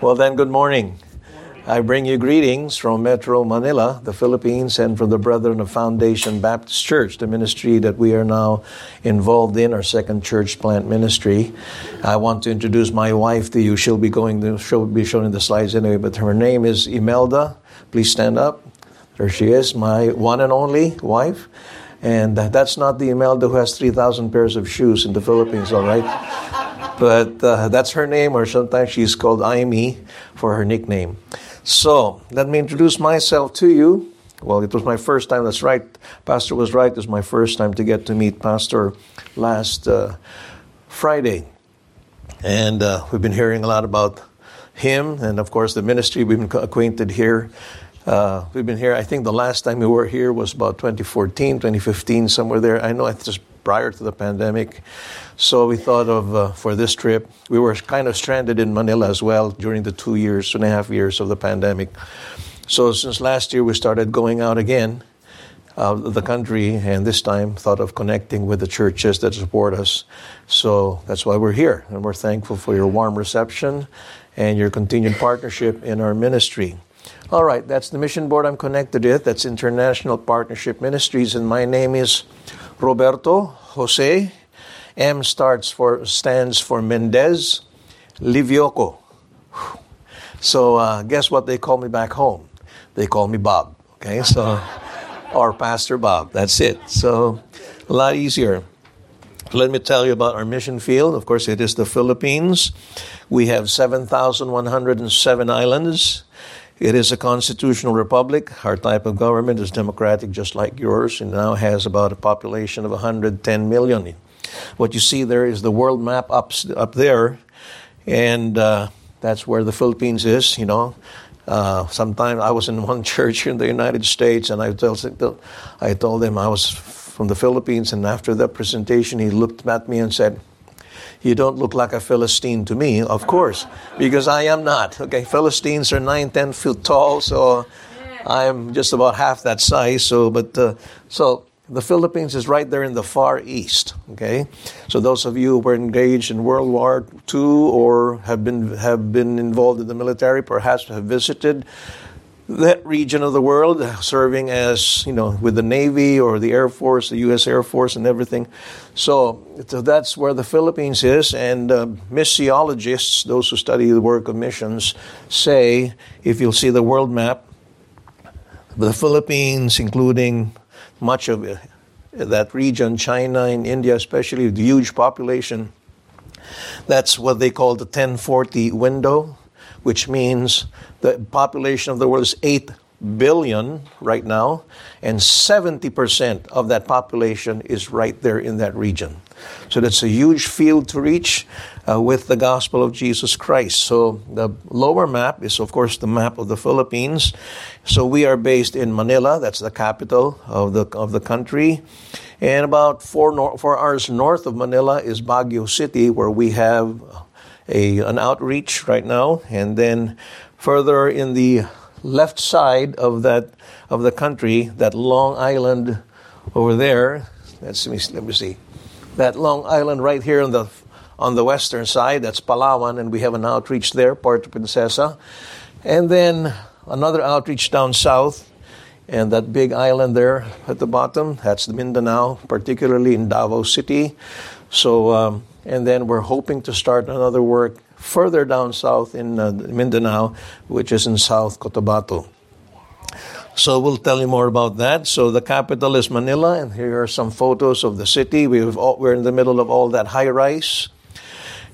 Well, then, good morning. I bring you greetings from Metro Manila, the Philippines, and from the Brethren of Foundation Baptist Church, the ministry that we are now involved in, our second church plant ministry. I want to introduce my wife to you. She'll be going to, she'll be showing the slides anyway, but her name is Imelda. Please stand up. There she is, my one and only wife. And that's not the Imelda who has 3,000 pairs of shoes in the Philippines, all right? But uh, that's her name, or sometimes she's called Amy for her nickname. So, let me introduce myself to you. Well, it was my first time, that's right. Pastor was right. It was my first time to get to meet Pastor last uh, Friday. And uh, we've been hearing a lot about him and, of course, the ministry. We've been acquainted here. Uh, we've been here, I think the last time we were here was about 2014, 2015, somewhere there. I know it's just prior to the pandemic. So we thought of, uh, for this trip, we were kind of stranded in Manila as well during the two years, two and a half years of the pandemic. So since last year, we started going out again of the country, and this time thought of connecting with the churches that support us. So that's why we're here, and we're thankful for your warm reception and your continued partnership in our ministry. All right, that's the mission board I'm connected with. That's International Partnership Ministries, and my name is Roberto Jose M starts for stands for Mendez Livioco. So uh, guess what they call me back home? They call me Bob. Okay, so or Pastor Bob. That's it. So a lot easier. Let me tell you about our mission field. Of course, it is the Philippines. We have 7,107 islands. It is a constitutional republic. Our type of government is democratic, just like yours, and now has about a population of 110 million. What you see there is the world map up, up there, and uh, that's where the Philippines is, you know. Uh, sometime I was in one church in the United States, and I told, I told him I was from the Philippines, and after that presentation, he looked at me and said, you don't look like a Philistine to me, of course, because I am not. Okay, Philistines are nine, ten feet tall, so I'm just about half that size. So, but uh, so the Philippines is right there in the far east. Okay, so those of you who were engaged in World War II or have been have been involved in the military, perhaps have visited that region of the world, serving as you know with the Navy or the Air Force, the U.S. Air Force, and everything. So, so that's where the Philippines is, and uh, missiologists, those who study the work of missions, say if you'll see the world map, the Philippines, including much of that region, China and India especially, with the huge population. That's what they call the 1040 window, which means the population of the world is 8 billion right now, and 70% of that population is right there in that region. So that's a huge field to reach uh, with the gospel of Jesus Christ. So the lower map is, of course, the map of the Philippines. So we are based in Manila, that's the capital of the, of the country. And about four, nor- four hours north of Manila is Baguio City, where we have a, an outreach right now. And then further in the left side of that of the country, that Long Island over there. Let me, let me see. That Long Island right here on the on the western side, that's Palawan, and we have an outreach there, Puerto Princesa. And then another outreach down south, and that big island there at the bottom, that's the Mindanao, particularly in Davao City. So, um, and then we're hoping to start another work further down south in uh, Mindanao, which is in South Cotabato. So we'll tell you more about that. So the capital is Manila, and here are some photos of the city. we are in the middle of all that high rise.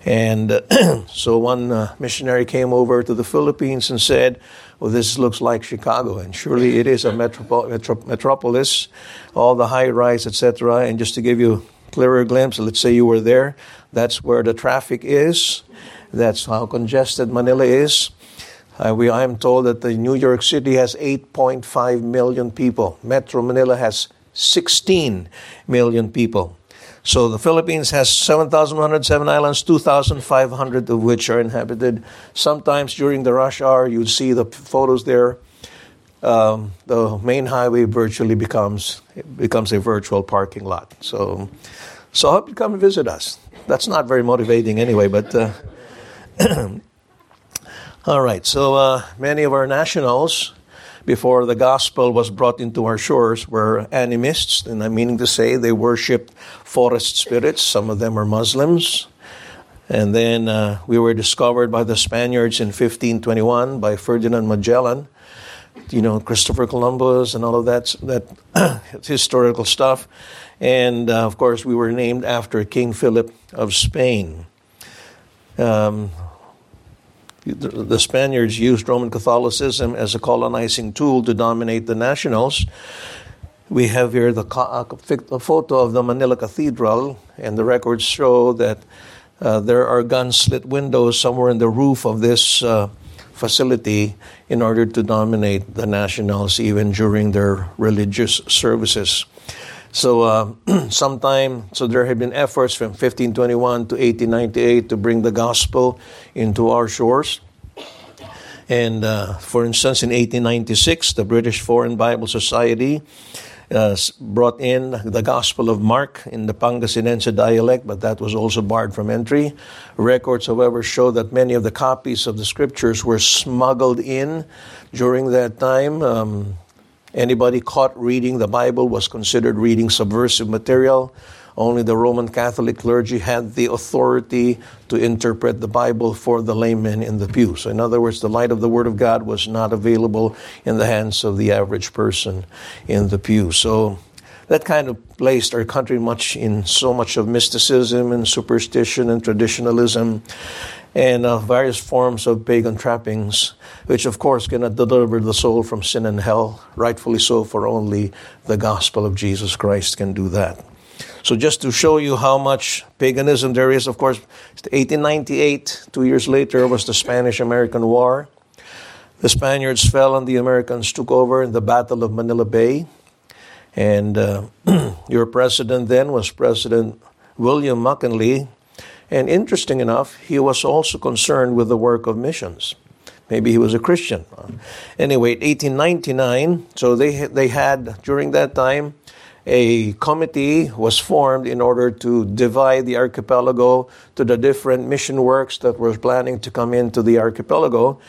And uh, so one uh, missionary came over to the Philippines and said, Well, this looks like Chicago. And surely it is a metropo- metro- metropolis, all the high rise, etc. And just to give you a clearer glimpse, let's say you were there, that's where the traffic is. That's how congested Manila is. Uh, we, I am told that the New York City has 8.5 million people. Metro Manila has 16 million people. So the Philippines has 7,107 islands, 2,500 of which are inhabited. Sometimes during the rush hour, you'd see the photos there. Um, the main highway virtually becomes becomes a virtual parking lot. So, so I hope you come and visit us. That's not very motivating anyway, but. Uh, All right, so uh, many of our nationals, before the gospel was brought into our shores, were animists, and I'm meaning to say they worshipped forest spirits. Some of them are Muslims. And then uh, we were discovered by the Spaniards in 1521 by Ferdinand Magellan. You know, Christopher Columbus and all of that, that historical stuff. And uh, of course, we were named after King Philip of Spain. Um, the Spaniards used Roman Catholicism as a colonizing tool to dominate the nationals. We have here the, a photo of the Manila Cathedral, and the records show that uh, there are gun slit windows somewhere in the roof of this uh, facility in order to dominate the nationals even during their religious services. So, uh, sometime, so there have been efforts from 1521 to 1898 to bring the gospel into our shores. And uh, for instance, in 1896, the British Foreign Bible Society uh, brought in the Gospel of Mark in the Pangasinense dialect, but that was also barred from entry. Records, however, show that many of the copies of the scriptures were smuggled in during that time. Um, Anybody caught reading the Bible was considered reading subversive material. Only the Roman Catholic clergy had the authority to interpret the Bible for the laymen in the pew. So, in other words, the light of the Word of God was not available in the hands of the average person in the pew. So, that kind of placed our country much in so much of mysticism and superstition and traditionalism and uh, various forms of pagan trappings, which of course cannot deliver the soul from sin and hell, rightfully so, for only the gospel of Jesus Christ can do that. So, just to show you how much paganism there is, of course, 1898, two years later, was the Spanish American War. The Spaniards fell and the Americans took over in the Battle of Manila Bay. And uh, your president then was President William McKinley, and interesting enough, he was also concerned with the work of missions. Maybe he was a Christian. Anyway, 1899, so they, they had, during that time, a committee was formed in order to divide the archipelago to the different mission works that were planning to come into the archipelago.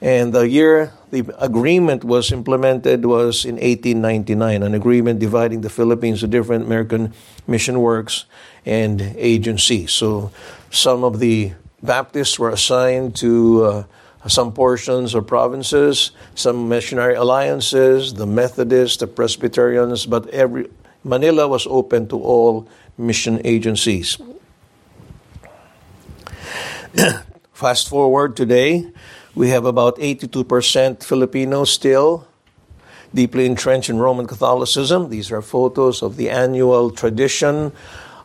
And the year the agreement was implemented was in 1899, an agreement dividing the Philippines to different American mission works and agencies. So some of the Baptists were assigned to uh, some portions or provinces, some missionary alliances, the Methodists, the Presbyterians, but every Manila was open to all mission agencies. Fast forward today, we have about 82% Filipinos still deeply entrenched in Roman Catholicism. These are photos of the annual tradition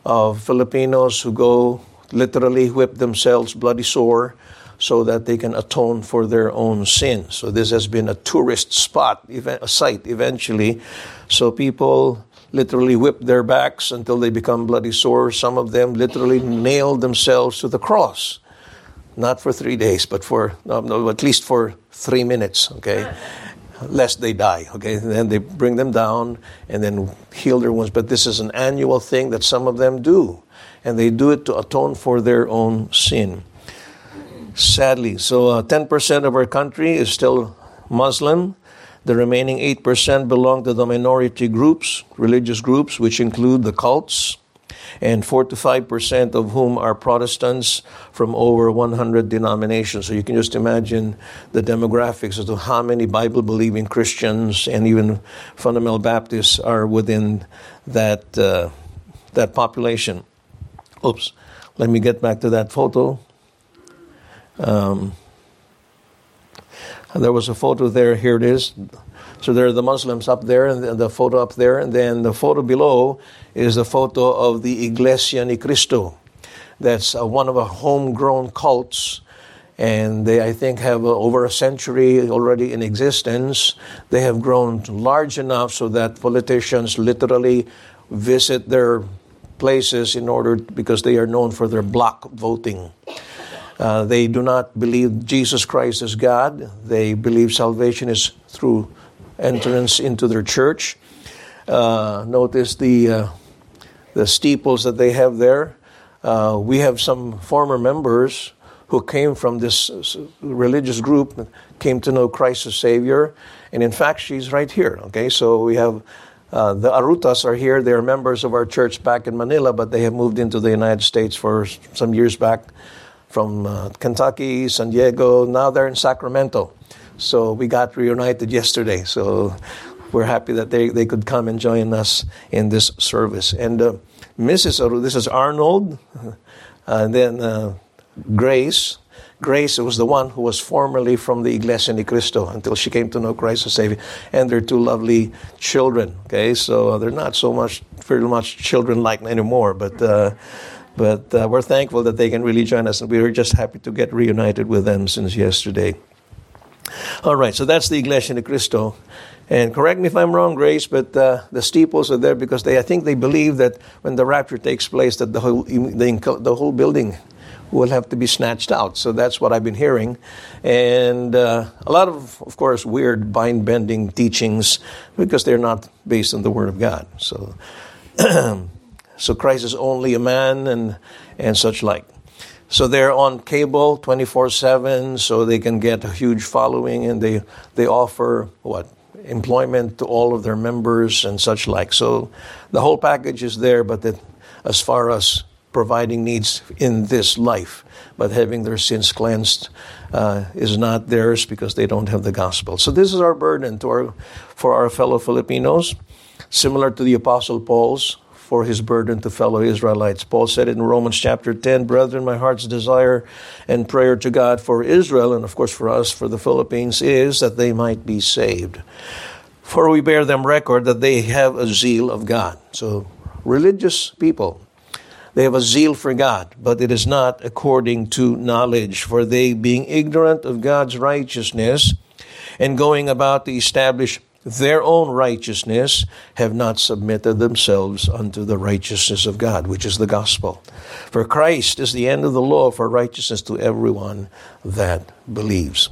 of Filipinos who go literally whip themselves bloody sore so that they can atone for their own sins. So this has been a tourist spot, a site eventually. So people literally whip their backs until they become bloody sore. Some of them literally nailed themselves to the cross not for three days, but for no, no, at least for three minutes, okay? Lest they die, okay? And then they bring them down and then heal their wounds. But this is an annual thing that some of them do, and they do it to atone for their own sin. Sadly, so uh, 10% of our country is still Muslim. The remaining 8% belong to the minority groups, religious groups, which include the cults, and 4 to 5% of whom are Protestants from over 100 denominations. So you can just imagine the demographics as to how many Bible believing Christians and even fundamental Baptists are within that, uh, that population. Oops, let me get back to that photo. Um, there was a photo there, here it is. So there are the Muslims up there, and the photo up there, and then the photo below is the photo of the Iglesia Ni Cristo. That's one of our homegrown cults, and they, I think, have over a century already in existence. They have grown large enough so that politicians literally visit their places in order because they are known for their block voting. Uh, they do not believe Jesus Christ is God. They believe salvation is through entrance into their church. Uh, notice the, uh, the steeples that they have there. Uh, we have some former members who came from this religious group came to know Christ as Savior. And in fact, she's right here. Okay, so we have uh, the Arutas are here. They're members of our church back in Manila, but they have moved into the United States for some years back from uh, Kentucky, San Diego. Now they're in Sacramento. So we got reunited yesterday. So we're happy that they, they could come and join us in this service. And uh, Mrs. Aru, this is Arnold, and then uh, Grace. Grace was the one who was formerly from the Iglesia Ni Cristo until she came to know Christ as Savior. And their two lovely children. Okay, so they're not so much, very much children like anymore, but. Uh, but uh, we're thankful that they can really join us, and we were just happy to get reunited with them since yesterday. All right, so that's the Iglesia de Cristo. And correct me if I'm wrong, Grace, but uh, the steeples are there because they, I think they believe that when the rapture takes place, that the whole, the, the whole building will have to be snatched out. So that's what I've been hearing. And uh, a lot of, of course, weird bind bending teachings because they're not based on the Word of God. So, so Christ is only a man and, and such like. So they're on cable 24 7, so they can get a huge following and they, they offer what? Employment to all of their members and such like. So the whole package is there, but the, as far as providing needs in this life, but having their sins cleansed uh, is not theirs because they don't have the gospel. So this is our burden to our, for our fellow Filipinos, similar to the Apostle Paul's for his burden to fellow Israelites. Paul said in Romans chapter 10, Brethren, my heart's desire and prayer to God for Israel, and of course for us, for the Philippines, is that they might be saved. For we bear them record that they have a zeal of God. So, religious people, they have a zeal for God, but it is not according to knowledge. For they, being ignorant of God's righteousness and going about to establish their own righteousness, have not submitted themselves unto the righteousness of God, which is the gospel. For Christ is the end of the law for righteousness to everyone that believes.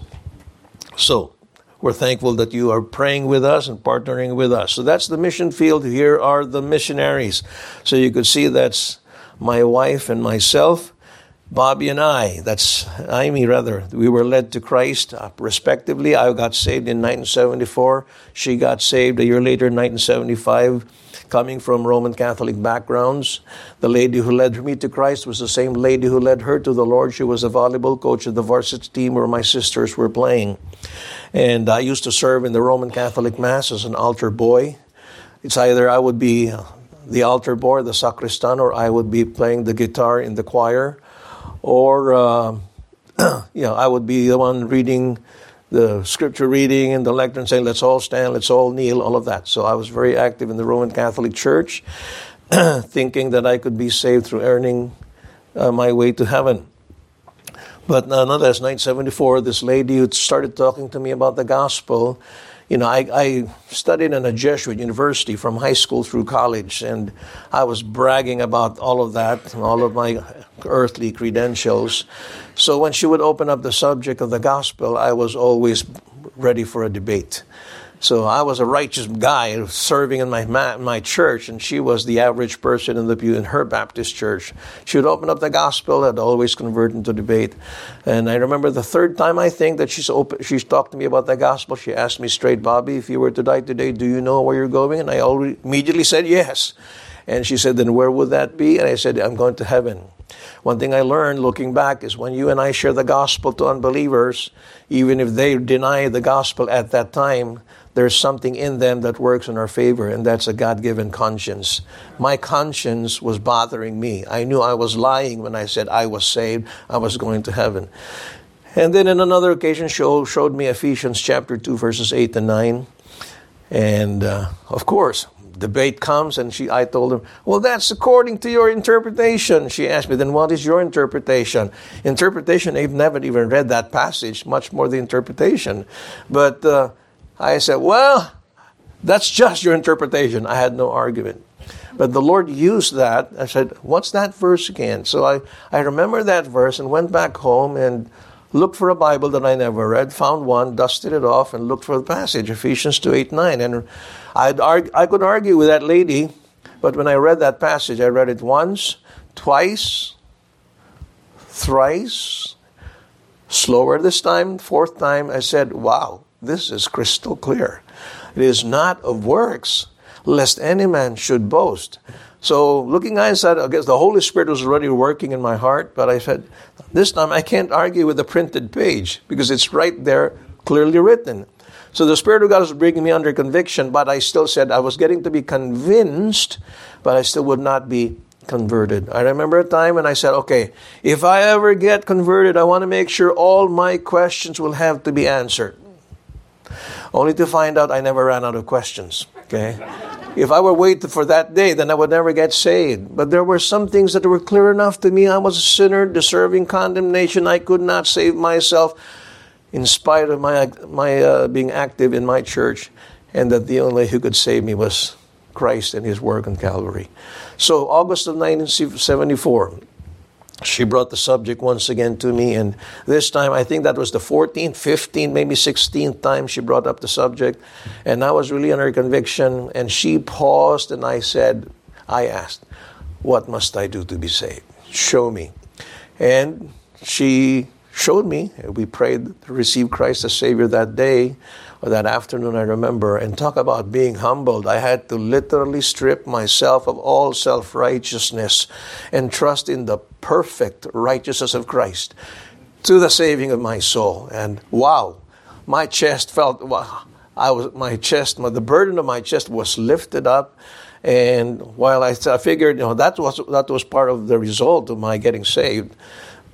So, we're thankful that you are praying with us and partnering with us. So that's the mission field. Here are the missionaries. So you could see that's my wife and myself, Bobby and I, that's I, me rather, we were led to Christ uh, respectively. I got saved in 1974. She got saved a year later in 1975, coming from Roman Catholic backgrounds. The lady who led me to Christ was the same lady who led her to the Lord. She was a volleyball coach of the varsity team where my sisters were playing. And I used to serve in the Roman Catholic Mass as an altar boy. It's either I would be the altar boy, the sacristan, or I would be playing the guitar in the choir, or uh, you know, I would be the one reading the scripture reading and the lectern saying, let's all stand, let's all kneel, all of that. So I was very active in the Roman Catholic Church, thinking that I could be saved through earning uh, my way to heaven. But nonetheless, 1974, this lady who started talking to me about the gospel, you know, I, I, studied in a Jesuit university from high school through college, and I was bragging about all of that, and all of my earthly credentials. So when she would open up the subject of the gospel, I was always ready for a debate. So I was a righteous guy serving in my my church, and she was the average person in the pew in her Baptist church. She would open up the gospel and always convert into debate. And I remember the third time I think that she's open, she's talked to me about the gospel. She asked me straight, Bobby, if you were to die today, do you know where you're going? And I already, immediately said yes. And she said, then where would that be? And I said, I'm going to heaven. One thing I learned looking back is when you and I share the gospel to unbelievers, even if they deny the gospel at that time, there's something in them that works in our favor, and that's a God given conscience. My conscience was bothering me. I knew I was lying when I said I was saved, I was going to heaven. And then in another occasion, show, showed me Ephesians chapter 2, verses 8 and 9. And uh, of course, debate comes, and she, I told her, Well, that's according to your interpretation. She asked me, Then what is your interpretation? Interpretation, I've never even read that passage, much more the interpretation. But uh, I said, Well, that's just your interpretation. I had no argument. But the Lord used that. I said, What's that verse again? So I, I remember that verse and went back home and looked for a Bible that I never read, found one, dusted it off, and looked for the passage, Ephesians 2 8 9. And I'd I could argue with that lady, but when I read that passage, I read it once, twice, thrice, Slower this time, fourth time, I said, Wow, this is crystal clear. It is not of works, lest any man should boast. So looking inside, I guess the Holy Spirit was already working in my heart, but I said, this time I can't argue with the printed page because it's right there, clearly written. So the Spirit of God was bringing me under conviction, but I still said I was getting to be convinced, but I still would not be converted. I remember a time when I said, okay, if I ever get converted, I want to make sure all my questions will have to be answered. Only to find out I never ran out of questions. Okay? If I were waiting for that day, then I would never get saved. But there were some things that were clear enough to me. I was a sinner, deserving condemnation. I could not save myself in spite of my, my uh, being active in my church, and that the only who could save me was Christ and his work on Calvary. So, August of 1974, she brought the subject once again to me, and this time I think that was the 14th, 15th, maybe 16th time she brought up the subject, and I was really under conviction. And she paused, and I said, I asked, What must I do to be saved? Show me. And she showed me. We prayed to receive Christ as Savior that day or that afternoon, I remember, and talk about being humbled. I had to literally strip myself of all self righteousness and trust in the perfect righteousness of Christ to the saving of my soul. And wow, my chest felt, wow, I was, my chest, the burden of my chest was lifted up. And while I, I figured, you know, that was, that was part of the result of my getting saved.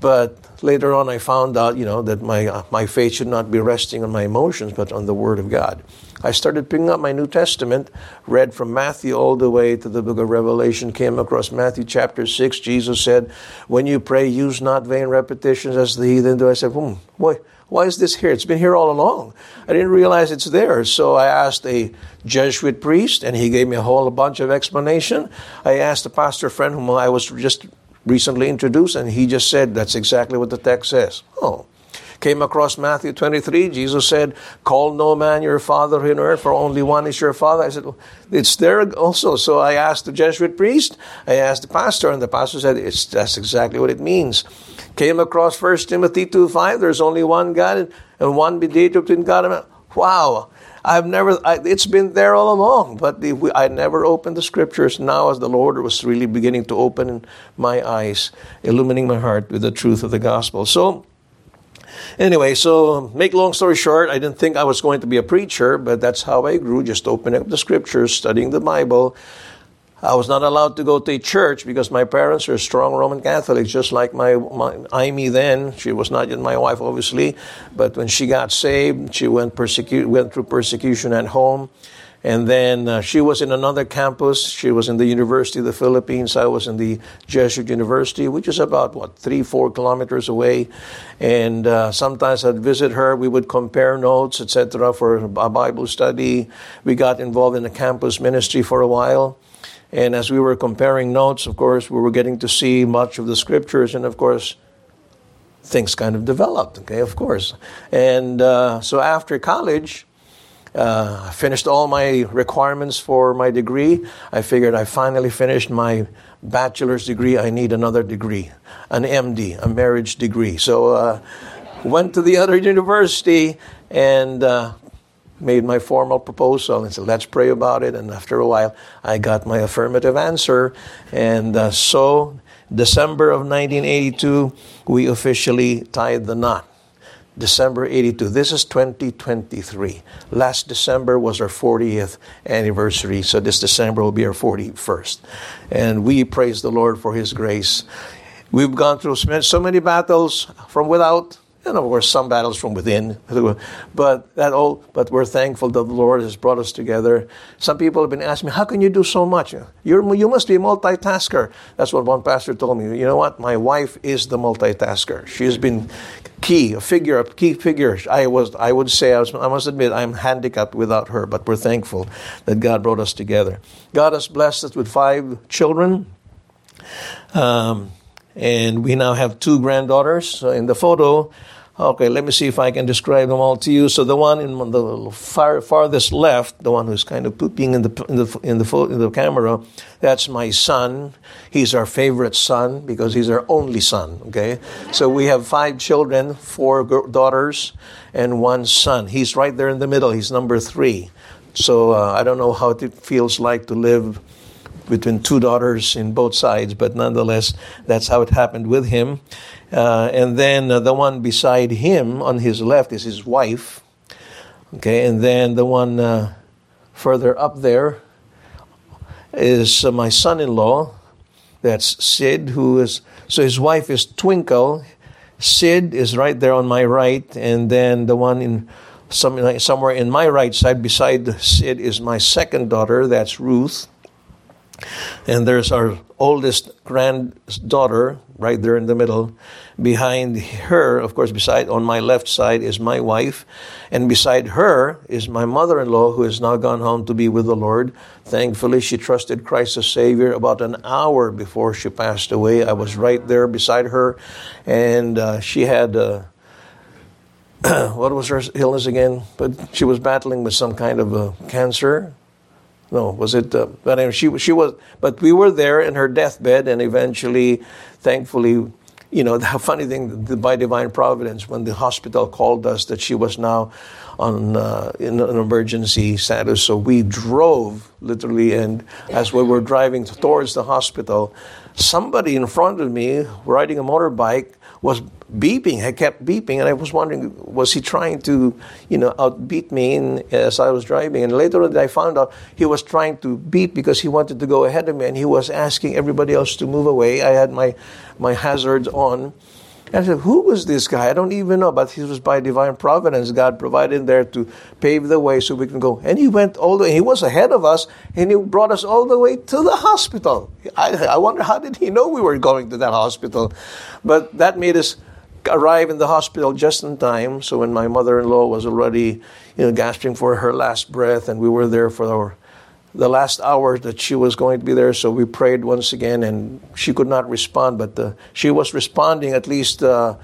But later on, I found out, you know, that my, uh, my faith should not be resting on my emotions, but on the Word of God. I started picking up my New Testament, read from Matthew all the way to the book of Revelation, came across Matthew chapter 6. Jesus said, When you pray, use not vain repetitions as the heathen do. I said, Hmm, why, why is this here? It's been here all along. I didn't realize it's there. So I asked a Jesuit priest, and he gave me a whole bunch of explanation. I asked a pastor friend whom I was just recently introduced, and he just said that's exactly what the text says. Oh. Came across Matthew 23, Jesus said, Call no man your father in earth, for only one is your father. I said, well, It's there also. So I asked the Jesuit priest, I asked the pastor, and the pastor said, it's, That's exactly what it means. Came across 1 Timothy 2 5, there's only one God and one mediator between God and man. Wow. I've never, I, it's been there all along, but we, I never opened the scriptures. Now, as the Lord was really beginning to open my eyes, illumining my heart with the truth of the gospel. So, anyway, so make long story short, I didn't think I was going to be a preacher, but that's how I grew, just opening up the scriptures, studying the Bible. I was not allowed to go to a church because my parents are strong Roman Catholics, just like my, my Amy then. She was not yet my wife, obviously, but when she got saved, she went persecute went through persecution at home, and then uh, she was in another campus. She was in the University of the Philippines. I was in the Jesuit University, which is about what three four kilometers away, and uh, sometimes I'd visit her. We would compare notes, etc., for a Bible study. We got involved in the campus ministry for a while. And as we were comparing notes, of course, we were getting to see much of the scriptures, and of course, things kind of developed, okay, of course. And uh, so after college, uh, I finished all my requirements for my degree. I figured I finally finished my bachelor's degree. I need another degree, an MD, a marriage degree. So uh, went to the other university and uh, made my formal proposal and said, let's pray about it. And after a while, I got my affirmative answer. And uh, so, December of 1982, we officially tied the knot. December 82. This is 2023. Last December was our 40th anniversary, so this December will be our 41st. And we praise the Lord for His grace. We've gone through so many battles from without and of course some battles from within. But that all but we're thankful that the Lord has brought us together. Some people have been asking me, How can you do so much? You're, you must be a multitasker. That's what one pastor told me. You know what? My wife is the multitasker. She has been key, a figure, a key figure. I was I would say I, was, I must admit I'm handicapped without her, but we're thankful that God brought us together. God has blessed us with five children. Um, and we now have two granddaughters. So in the photo, Okay, let me see if I can describe them all to you. So the one in the far, farthest left, the one who's kind of pooping in the in the in the, in the camera, that's my son. He's our favorite son because he's our only son. Okay, so we have five children, four daughters, and one son. He's right there in the middle. He's number three. So uh, I don't know how it feels like to live between two daughters in both sides, but nonetheless, that's how it happened with him. Uh, and then uh, the one beside him on his left is his wife. Okay, and then the one uh, further up there is uh, my son in law. That's Sid, who is, so his wife is Twinkle. Sid is right there on my right, and then the one in some, somewhere in my right side beside Sid is my second daughter, that's Ruth. And there's our oldest granddaughter right there in the middle. Behind her, of course, beside on my left side is my wife, and beside her is my mother-in-law who has now gone home to be with the Lord. Thankfully, she trusted Christ as Savior about an hour before she passed away. I was right there beside her, and uh, she had. Uh, what was her illness again? But she was battling with some kind of a cancer, no, was it? Uh, but anyway, she she was. But we were there in her deathbed, and eventually, thankfully, you know, the funny thing by divine providence, when the hospital called us that she was now on uh, in an emergency status, so we drove literally, and as we were driving towards the hospital, somebody in front of me riding a motorbike was beeping. I kept beeping, and I was wondering, was he trying to, you know, outbeat me in, as I was driving? And later on, I found out he was trying to beep because he wanted to go ahead of me, and he was asking everybody else to move away. I had my my hazards on, and I said, Who was this guy? I don't even know, but he was by divine providence. God provided there to pave the way so we can go. And he went all the way, he was ahead of us, and he brought us all the way to the hospital. I, I wonder how did he know we were going to that hospital? But that made us arrive in the hospital just in time. So when my mother in law was already you know, gasping for her last breath, and we were there for our the last hour that she was going to be there, so we prayed once again, and she could not respond, but uh, she was responding at least, uh,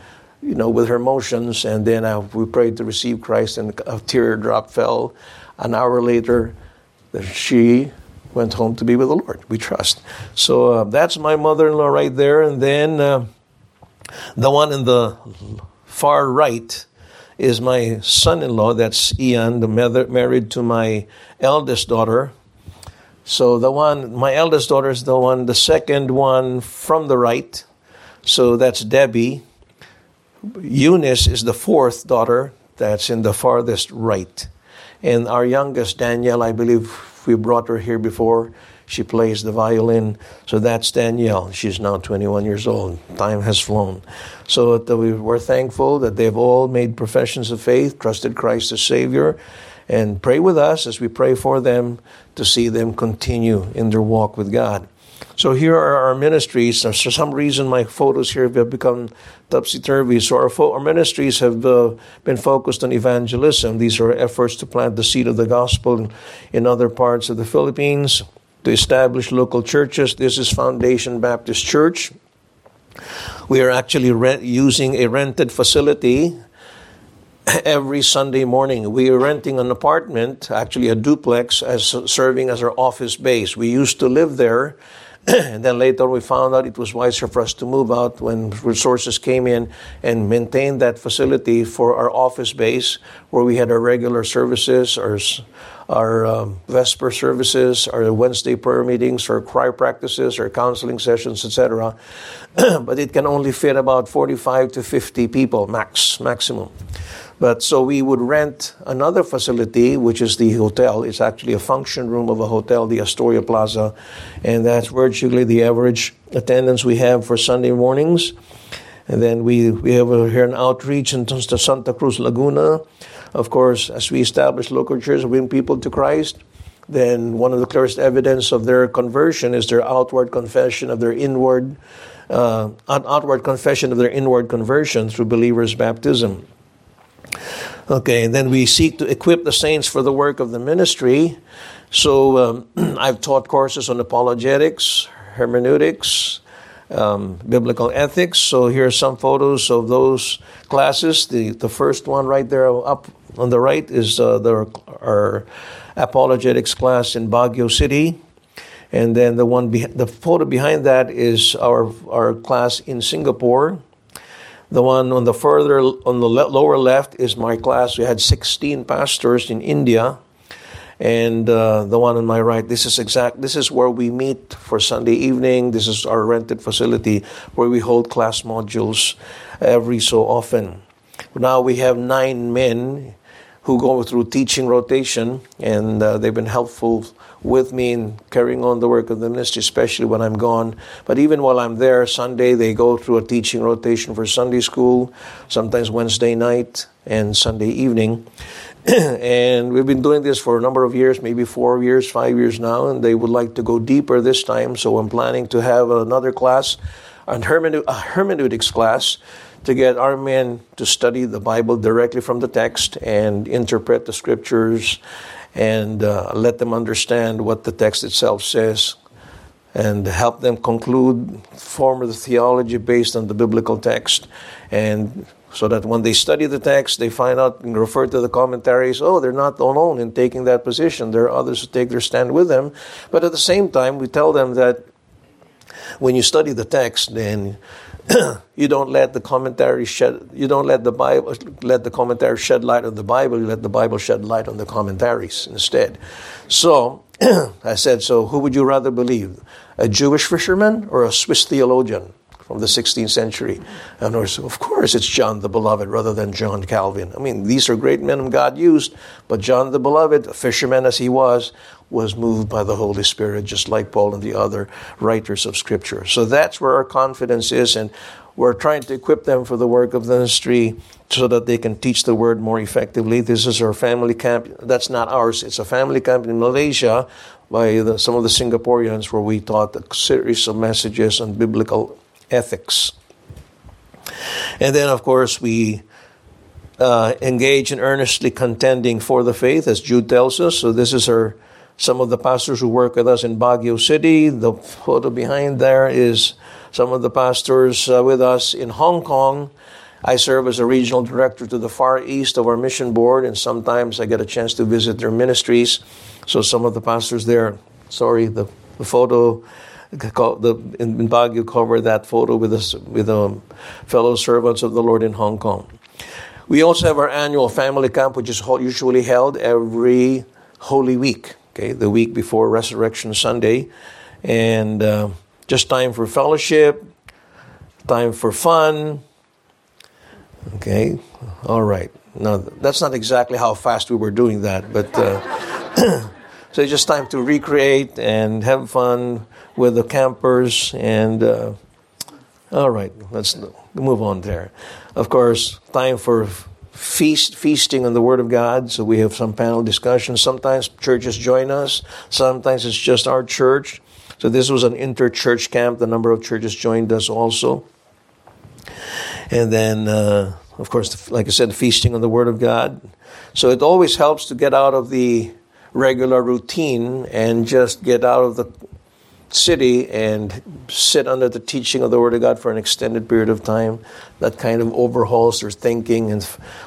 you know, with her motions. And then uh, we prayed to receive Christ, and a teardrop fell. An hour later, she went home to be with the Lord. We trust. So uh, that's my mother-in-law right there, and then uh, the one in the far right is my son-in-law. That's Ian, the married to my eldest daughter. So the one, my eldest daughter is the one, the second one from the right. So that's Debbie. Eunice is the fourth daughter. That's in the farthest right. And our youngest, Danielle, I believe we brought her here before. She plays the violin. So that's Danielle. She's now 21 years old. Time has flown. So we we're thankful that they've all made professions of faith, trusted Christ as Savior, and pray with us as we pray for them to see them continue in their walk with God. So here are our ministries. For some reason, my photos here have become topsy turvy. So our, fo- our ministries have uh, been focused on evangelism. These are efforts to plant the seed of the gospel in, in other parts of the Philippines, to establish local churches. This is Foundation Baptist Church. We are actually rent- using a rented facility every Sunday morning. We are renting an apartment, actually a duplex, as serving as our office base. We used to live there, and then later we found out it was wiser for us to move out when resources came in and maintain that facility for our office base, where we had our regular services, our our um, Vesper services, our Wednesday prayer meetings, our choir practices, our counseling sessions, etc. but it can only fit about 45 to 50 people max, maximum. But so we would rent another facility, which is the hotel. It's actually a function room of a hotel, the Astoria Plaza, and that's virtually the average attendance we have for Sunday mornings. And then we, we have here an outreach in Santa Cruz Laguna. Of course, as we establish local churches, bring people to Christ, then one of the clearest evidence of their conversion is their outward confession of their inward, uh, outward confession of their inward conversion through believers' baptism. Okay, and then we seek to equip the saints for the work of the ministry. So um, I've taught courses on apologetics, hermeneutics, um, biblical ethics. So here are some photos of those classes. The, the first one right there up on the right is uh, the, our apologetics class in Baguio City. And then the one, be- the photo behind that is our, our class in Singapore. The one on the further, on the lower left is my class. We had 16 pastors in India. And uh, the one on my right this is exact this is where we meet for sunday evening. This is our rented facility where we hold class modules every so often. Now we have nine men who go through teaching rotation and uh, they've been helpful with me in carrying on the work of the ministry especially when i'm gone but even while i'm there sunday they go through a teaching rotation for sunday school sometimes wednesday night and sunday evening and we've been doing this for a number of years, maybe four years, five years now, and they would like to go deeper this time. So I'm planning to have another class, a, a hermeneutics class, to get our men to study the Bible directly from the text and interpret the scriptures and uh, let them understand what the text itself says and help them conclude, form the theology based on the biblical text and so that when they study the text, they find out and refer to the commentaries, oh, they're not alone in taking that position. There are others who take their stand with them. But at the same time, we tell them that when you study the text, then you don't let the commentary shed you don't let the bible let the commentary shed light on the bible you let the bible shed light on the commentaries instead. So i said so who would you rather believe? A jewish fisherman or a swiss theologian from the 16th century. And of course, it's John the Beloved rather than John Calvin. I mean, these are great men God used, but John the Beloved, a fisherman as he was, was moved by the Holy Spirit, just like Paul and the other writers of Scripture. So that's where our confidence is, and we're trying to equip them for the work of the ministry so that they can teach the word more effectively. This is our family camp. That's not ours. It's a family camp in Malaysia by the, some of the Singaporeans where we taught a series of messages on biblical ethics. And then, of course, we uh, engage in earnestly contending for the faith, as Jude tells us. So, this is our some of the pastors who work with us in Baguio City. The photo behind there is some of the pastors uh, with us in Hong Kong. I serve as a regional director to the far east of our mission board, and sometimes I get a chance to visit their ministries. So, some of the pastors there, sorry, the, the photo in, Baguio cover that photo with us with um, fellow servants of the Lord in Hong Kong. We also have our annual family camp, which is usually held every Holy Week, okay, the week before Resurrection Sunday, and uh, just time for fellowship, time for fun. Okay, all right. Now that's not exactly how fast we were doing that, but. Uh, So it's just time to recreate and have fun with the campers. And uh, all right, let's move on there. Of course, time for feast feasting on the Word of God. So we have some panel discussions. Sometimes churches join us. Sometimes it's just our church. So this was an inter-church camp. The number of churches joined us also. And then, uh, of course, like I said, feasting on the Word of God. So it always helps to get out of the regular routine and just get out of the city and sit under the teaching of the Word of God for an extended period of time. That kind of overhauls their thinking and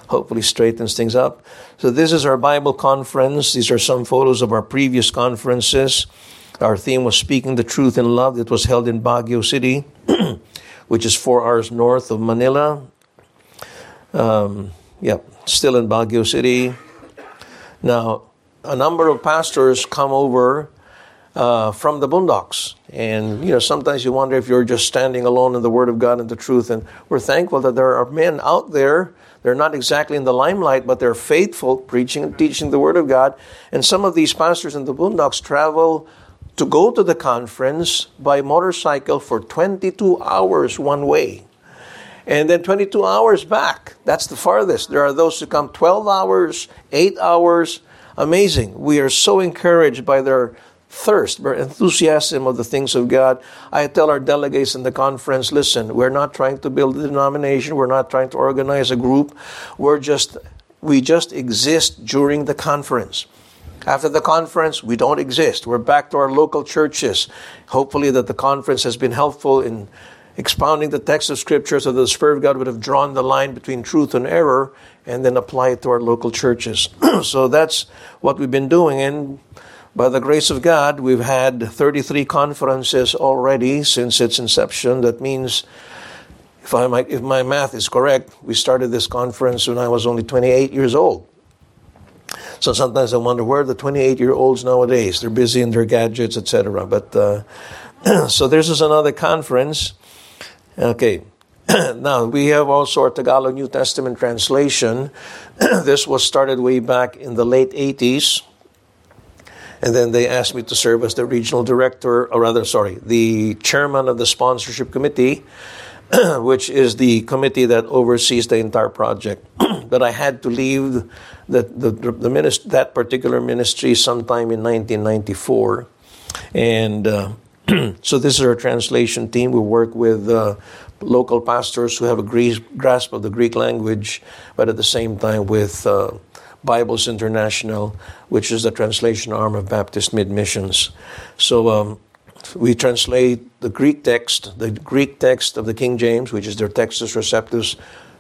hopefully straightens things up. So, this is our Bible conference. These are some photos of our previous conferences. Our theme was Speaking the Truth in Love. It was held in Baguio City, which is four hours north of Manila. Um, yep, still in Baguio City. Now, a number of pastors come over uh, from the boondocks. And, you know, sometimes you wonder if you're just standing alone in the Word of God and the truth. And we're thankful that there are men out there. They're not exactly in the limelight, but they're faithful, preaching and teaching the Word of God. And some of these pastors in the boondocks travel to go to the conference by motorcycle for 22 hours one way. And then 22 hours back. That's the farthest. There are those who come 12 hours, 8 hours, amazing. We are so encouraged by their thirst, their enthusiasm of the things of God. I tell our delegates in the conference, listen, we're not trying to build a denomination, we're not trying to organize a group. We're just we just exist during the conference. After the conference, we don't exist. We're back to our local churches. Hopefully that the conference has been helpful in expounding the text of Scripture so that the Spirit of God would have drawn the line between truth and error and then apply it to our local churches. so that's what we've been doing. And by the grace of God, we've had 33 conferences already since its inception. That means, if, I might, if my math is correct, we started this conference when I was only 28 years old. So sometimes I wonder where the 28 year olds nowadays? They're busy in their gadgets, etc. But uh, so this is another conference. Okay. now we have also our Tagalog New Testament translation. this was started way back in the late 80s. And then they asked me to serve as the regional director, or rather, sorry, the chairman of the sponsorship committee, which is the committee that oversees the entire project. but I had to leave the, the, the minist- that particular ministry sometime in 1994. And uh, so this is our translation team. We work with uh, local pastors who have a grasp of the Greek language, but at the same time with uh, Bibles International, which is the translation arm of Baptist Mid Missions. So um, we translate the Greek text, the Greek text of the King James, which is their Textus Receptus,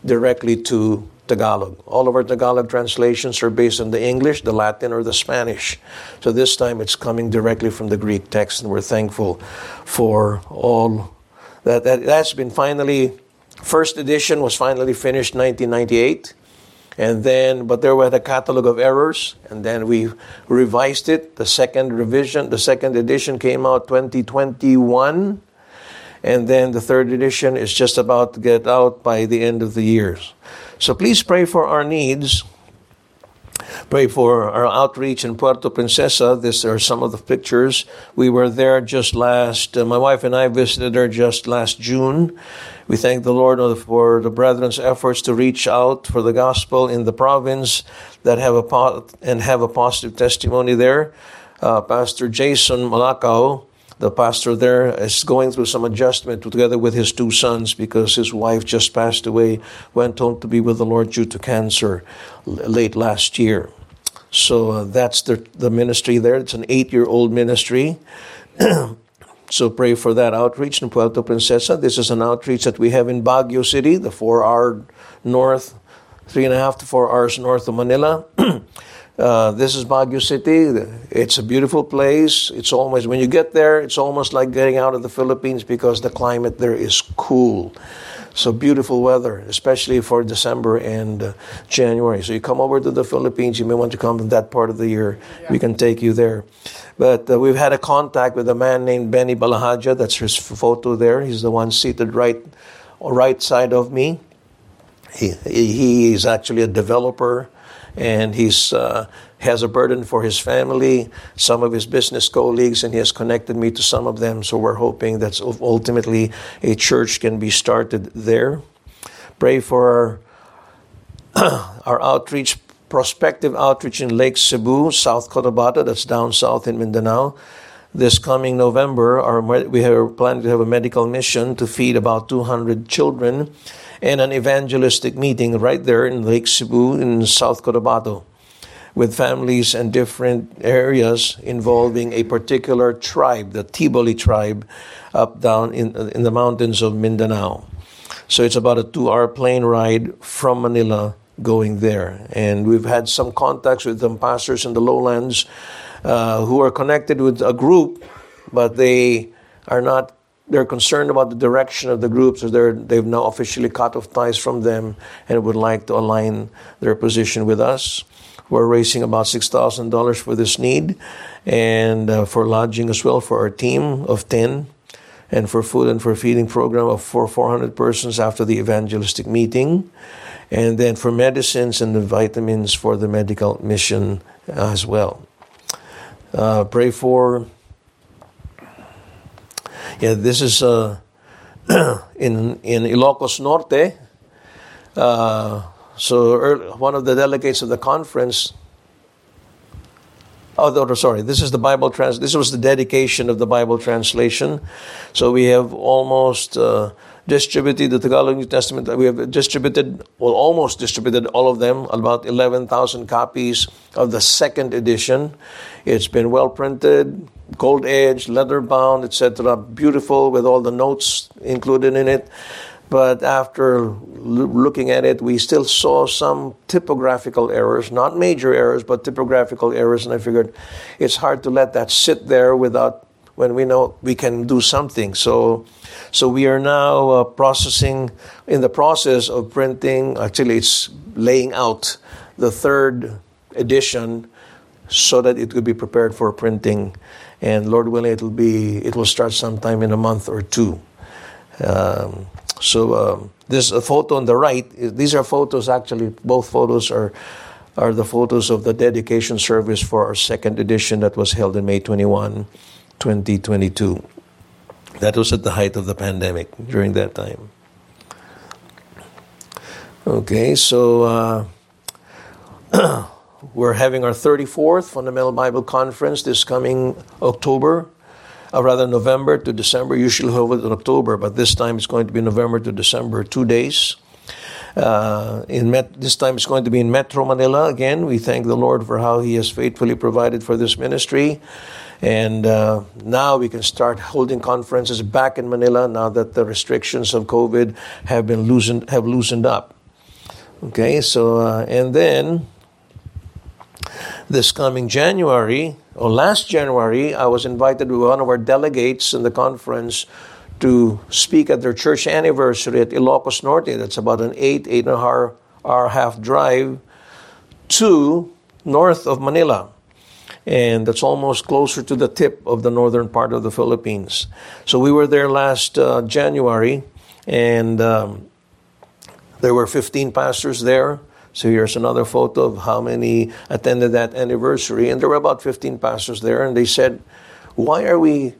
directly to Tagalog. All of our Tagalog translations are based on the English, the Latin, or the Spanish. So this time it's coming directly from the Greek text, and we're thankful for all that. that that's been finally, first edition was finally finished 1998. And then, but there was a catalog of errors, and then we revised it. The second revision, the second edition came out 2021, and then the third edition is just about to get out by the end of the year. So please pray for our needs. Pray for our outreach in Puerto Princesa. These are some of the pictures. We were there just last, uh, my wife and I visited her just last June we thank the Lord for the brethren's efforts to reach out for the gospel in the province that have a and have a positive testimony there. Uh, pastor Jason Malacao, the pastor there, is going through some adjustment together with his two sons because his wife just passed away, went home to be with the Lord due to cancer late last year. So uh, that's the, the ministry there. It's an eight year old ministry. So pray for that outreach in Puerto Princesa. This is an outreach that we have in Baguio City, the four hour north, three and a half to four hours north of Manila. uh, this is Baguio City. It's a beautiful place. It's almost, when you get there, it's almost like getting out of the Philippines because the climate there is cool. So beautiful weather, especially for December and uh, January. So you come over to the Philippines, you may want to come in that part of the year. Yeah. We can take you there. But uh, we've had a contact with a man named Benny Balahaja. That's his photo there. He's the one seated right, right side of me. He, he is actually a developer and he's uh, has a burden for his family, some of his business colleagues, and he has connected me to some of them. So we're hoping that ultimately a church can be started there. Pray for our, our outreach, prospective outreach in Lake Sebu, South Cotabato, that's down south in Mindanao. This coming November, our, we are planning to have a medical mission to feed about 200 children and an evangelistic meeting right there in Lake Sebu in South Cotabato with families and different areas involving a particular tribe, the Tiboli tribe, up down in, in the mountains of Mindanao. So it's about a two hour plane ride from Manila going there. And we've had some contacts with some pastors in the lowlands uh, who are connected with a group, but they are not they're concerned about the direction of the groups, so they're, they've now officially cut off ties from them and would like to align their position with us. We're raising about $6,000 for this need and uh, for lodging as well for our team of 10 and for food and for feeding program of for 400 persons after the evangelistic meeting and then for medicines and the vitamins for the medical mission as well. Uh, pray for yeah, this is uh, in in Ilocos Norte. Uh, so early, one of the delegates of the conference. Oh, sorry. This is the Bible trans. This was the dedication of the Bible translation. So we have almost uh, distributed the Tagalog New Testament. We have distributed, well, almost distributed all of them, about eleven thousand copies of the second edition. It's been well printed gold edge, leather bound, etc. Beautiful with all the notes included in it. But after l- looking at it, we still saw some typographical errors, not major errors, but typographical errors. And I figured it's hard to let that sit there without when we know we can do something. So, so we are now uh, processing in the process of printing. Actually, it's laying out the third edition so that it could be prepared for printing. And Lord willing, it'll be it will start sometime in a month or two. Um, so um, this a photo on the right. These are photos. Actually, both photos are are the photos of the dedication service for our second edition that was held in May 21, 2022. That was at the height of the pandemic during that time. Okay, so uh, we're having our 34th Fundamental Bible Conference this coming October, or rather November to December. Usually hold it in October, but this time it's going to be November to December, two days. Uh, in Met- this time it's going to be in Metro Manila. Again, we thank the Lord for how He has faithfully provided for this ministry. And uh, now we can start holding conferences back in Manila now that the restrictions of COVID have been loosened, have loosened up. Okay, so, uh, and then this coming January, or last January, I was invited by one of our delegates in the conference to speak at their church anniversary at Ilocos Norte. That's about an eight, eight and a half hour half drive to north of Manila. And that's almost closer to the tip of the northern part of the Philippines. So we were there last uh, January, and um, there were 15 pastors there. So here's another photo of how many attended that anniversary. And there were about 15 pastors there, and they said, Why are we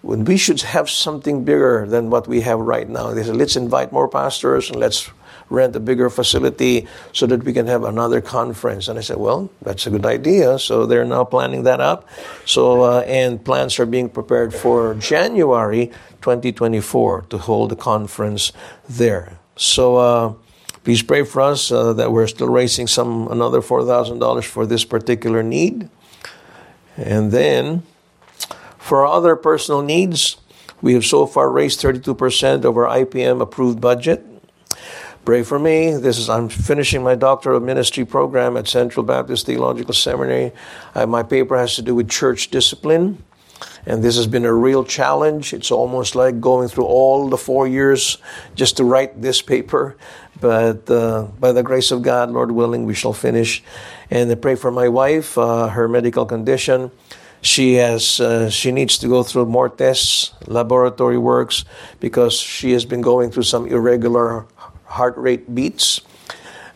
when we should have something bigger than what we have right now. They said, let's invite more pastors and let's rent a bigger facility so that we can have another conference. And I said, well, that's a good idea. So they're now planning that up. So, uh, and plans are being prepared for January 2024 to hold a conference there. So, uh, please pray for us uh, that we're still raising some another $4,000 for this particular need. And then, for our other personal needs, we have so far raised 32% of our IPM approved budget. Pray for me. This is I'm finishing my doctor of ministry program at Central Baptist Theological Seminary. Uh, my paper has to do with church discipline, and this has been a real challenge. It's almost like going through all the four years just to write this paper. But uh, by the grace of God, Lord willing, we shall finish. And I pray for my wife, uh, her medical condition she has uh, she needs to go through more tests laboratory works because she has been going through some irregular heart rate beats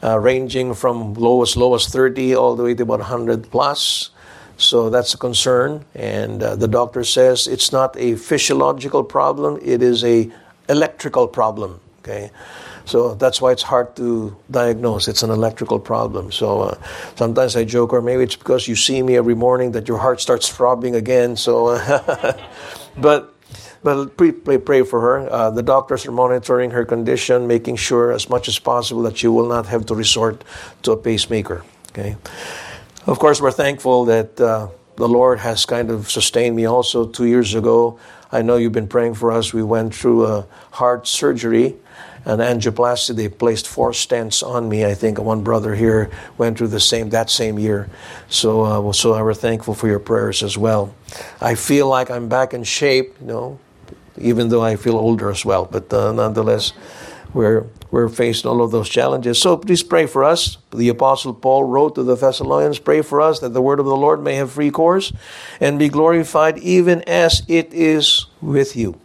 uh, ranging from low as low as 30 all the way to about 100 plus so that's a concern and uh, the doctor says it's not a physiological problem it is a electrical problem okay so that's why it's hard to diagnose. It's an electrical problem. So uh, sometimes I joke, or maybe it's because you see me every morning that your heart starts throbbing again. So, uh, but but pray, pray, for her. Uh, the doctors are monitoring her condition, making sure as much as possible that she will not have to resort to a pacemaker. Okay. Of course, we're thankful that uh, the Lord has kind of sustained me. Also, two years ago, I know you've been praying for us. We went through a heart surgery an angioplasty. They placed four stents on me. I think one brother here went through the same that same year. So, uh, so we're thankful for your prayers as well. I feel like I'm back in shape, you know, even though I feel older as well. But uh, nonetheless, we're we're facing all of those challenges. So please pray for us. The Apostle Paul wrote to the Thessalonians, pray for us that the word of the Lord may have free course and be glorified even as it is with you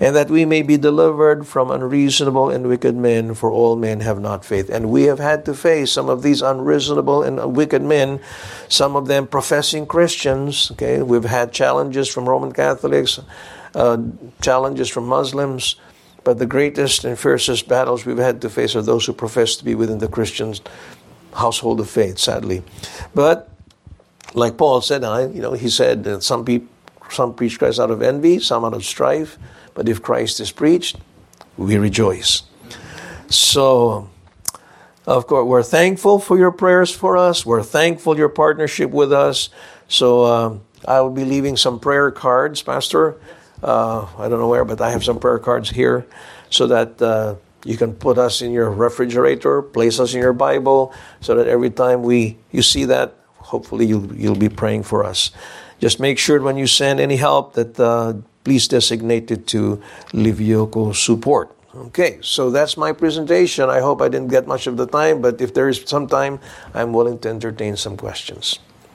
and that we may be delivered from unreasonable and wicked men, for all men have not faith. And we have had to face some of these unreasonable and wicked men, some of them professing Christians. Okay, we've had challenges from Roman Catholics, uh, challenges from Muslims. But the greatest and fiercest battles we've had to face are those who profess to be within the Christian household of faith, sadly. But like Paul said, I, you know, he said that some people, some preach Christ out of envy, some out of strife, but if Christ is preached, we rejoice. So Of course, we're thankful for your prayers for us. We're thankful your partnership with us. So uh, I will be leaving some prayer cards, Pastor. Uh, I don't know where, but I have some prayer cards here so that uh, you can put us in your refrigerator, place us in your Bible, so that every time we you see that, hopefully you'll, you'll be praying for us. Just make sure when you send any help that uh, please designate it to Livioco Support. Okay, so that's my presentation. I hope I didn't get much of the time, but if there is some time, I'm willing to entertain some questions.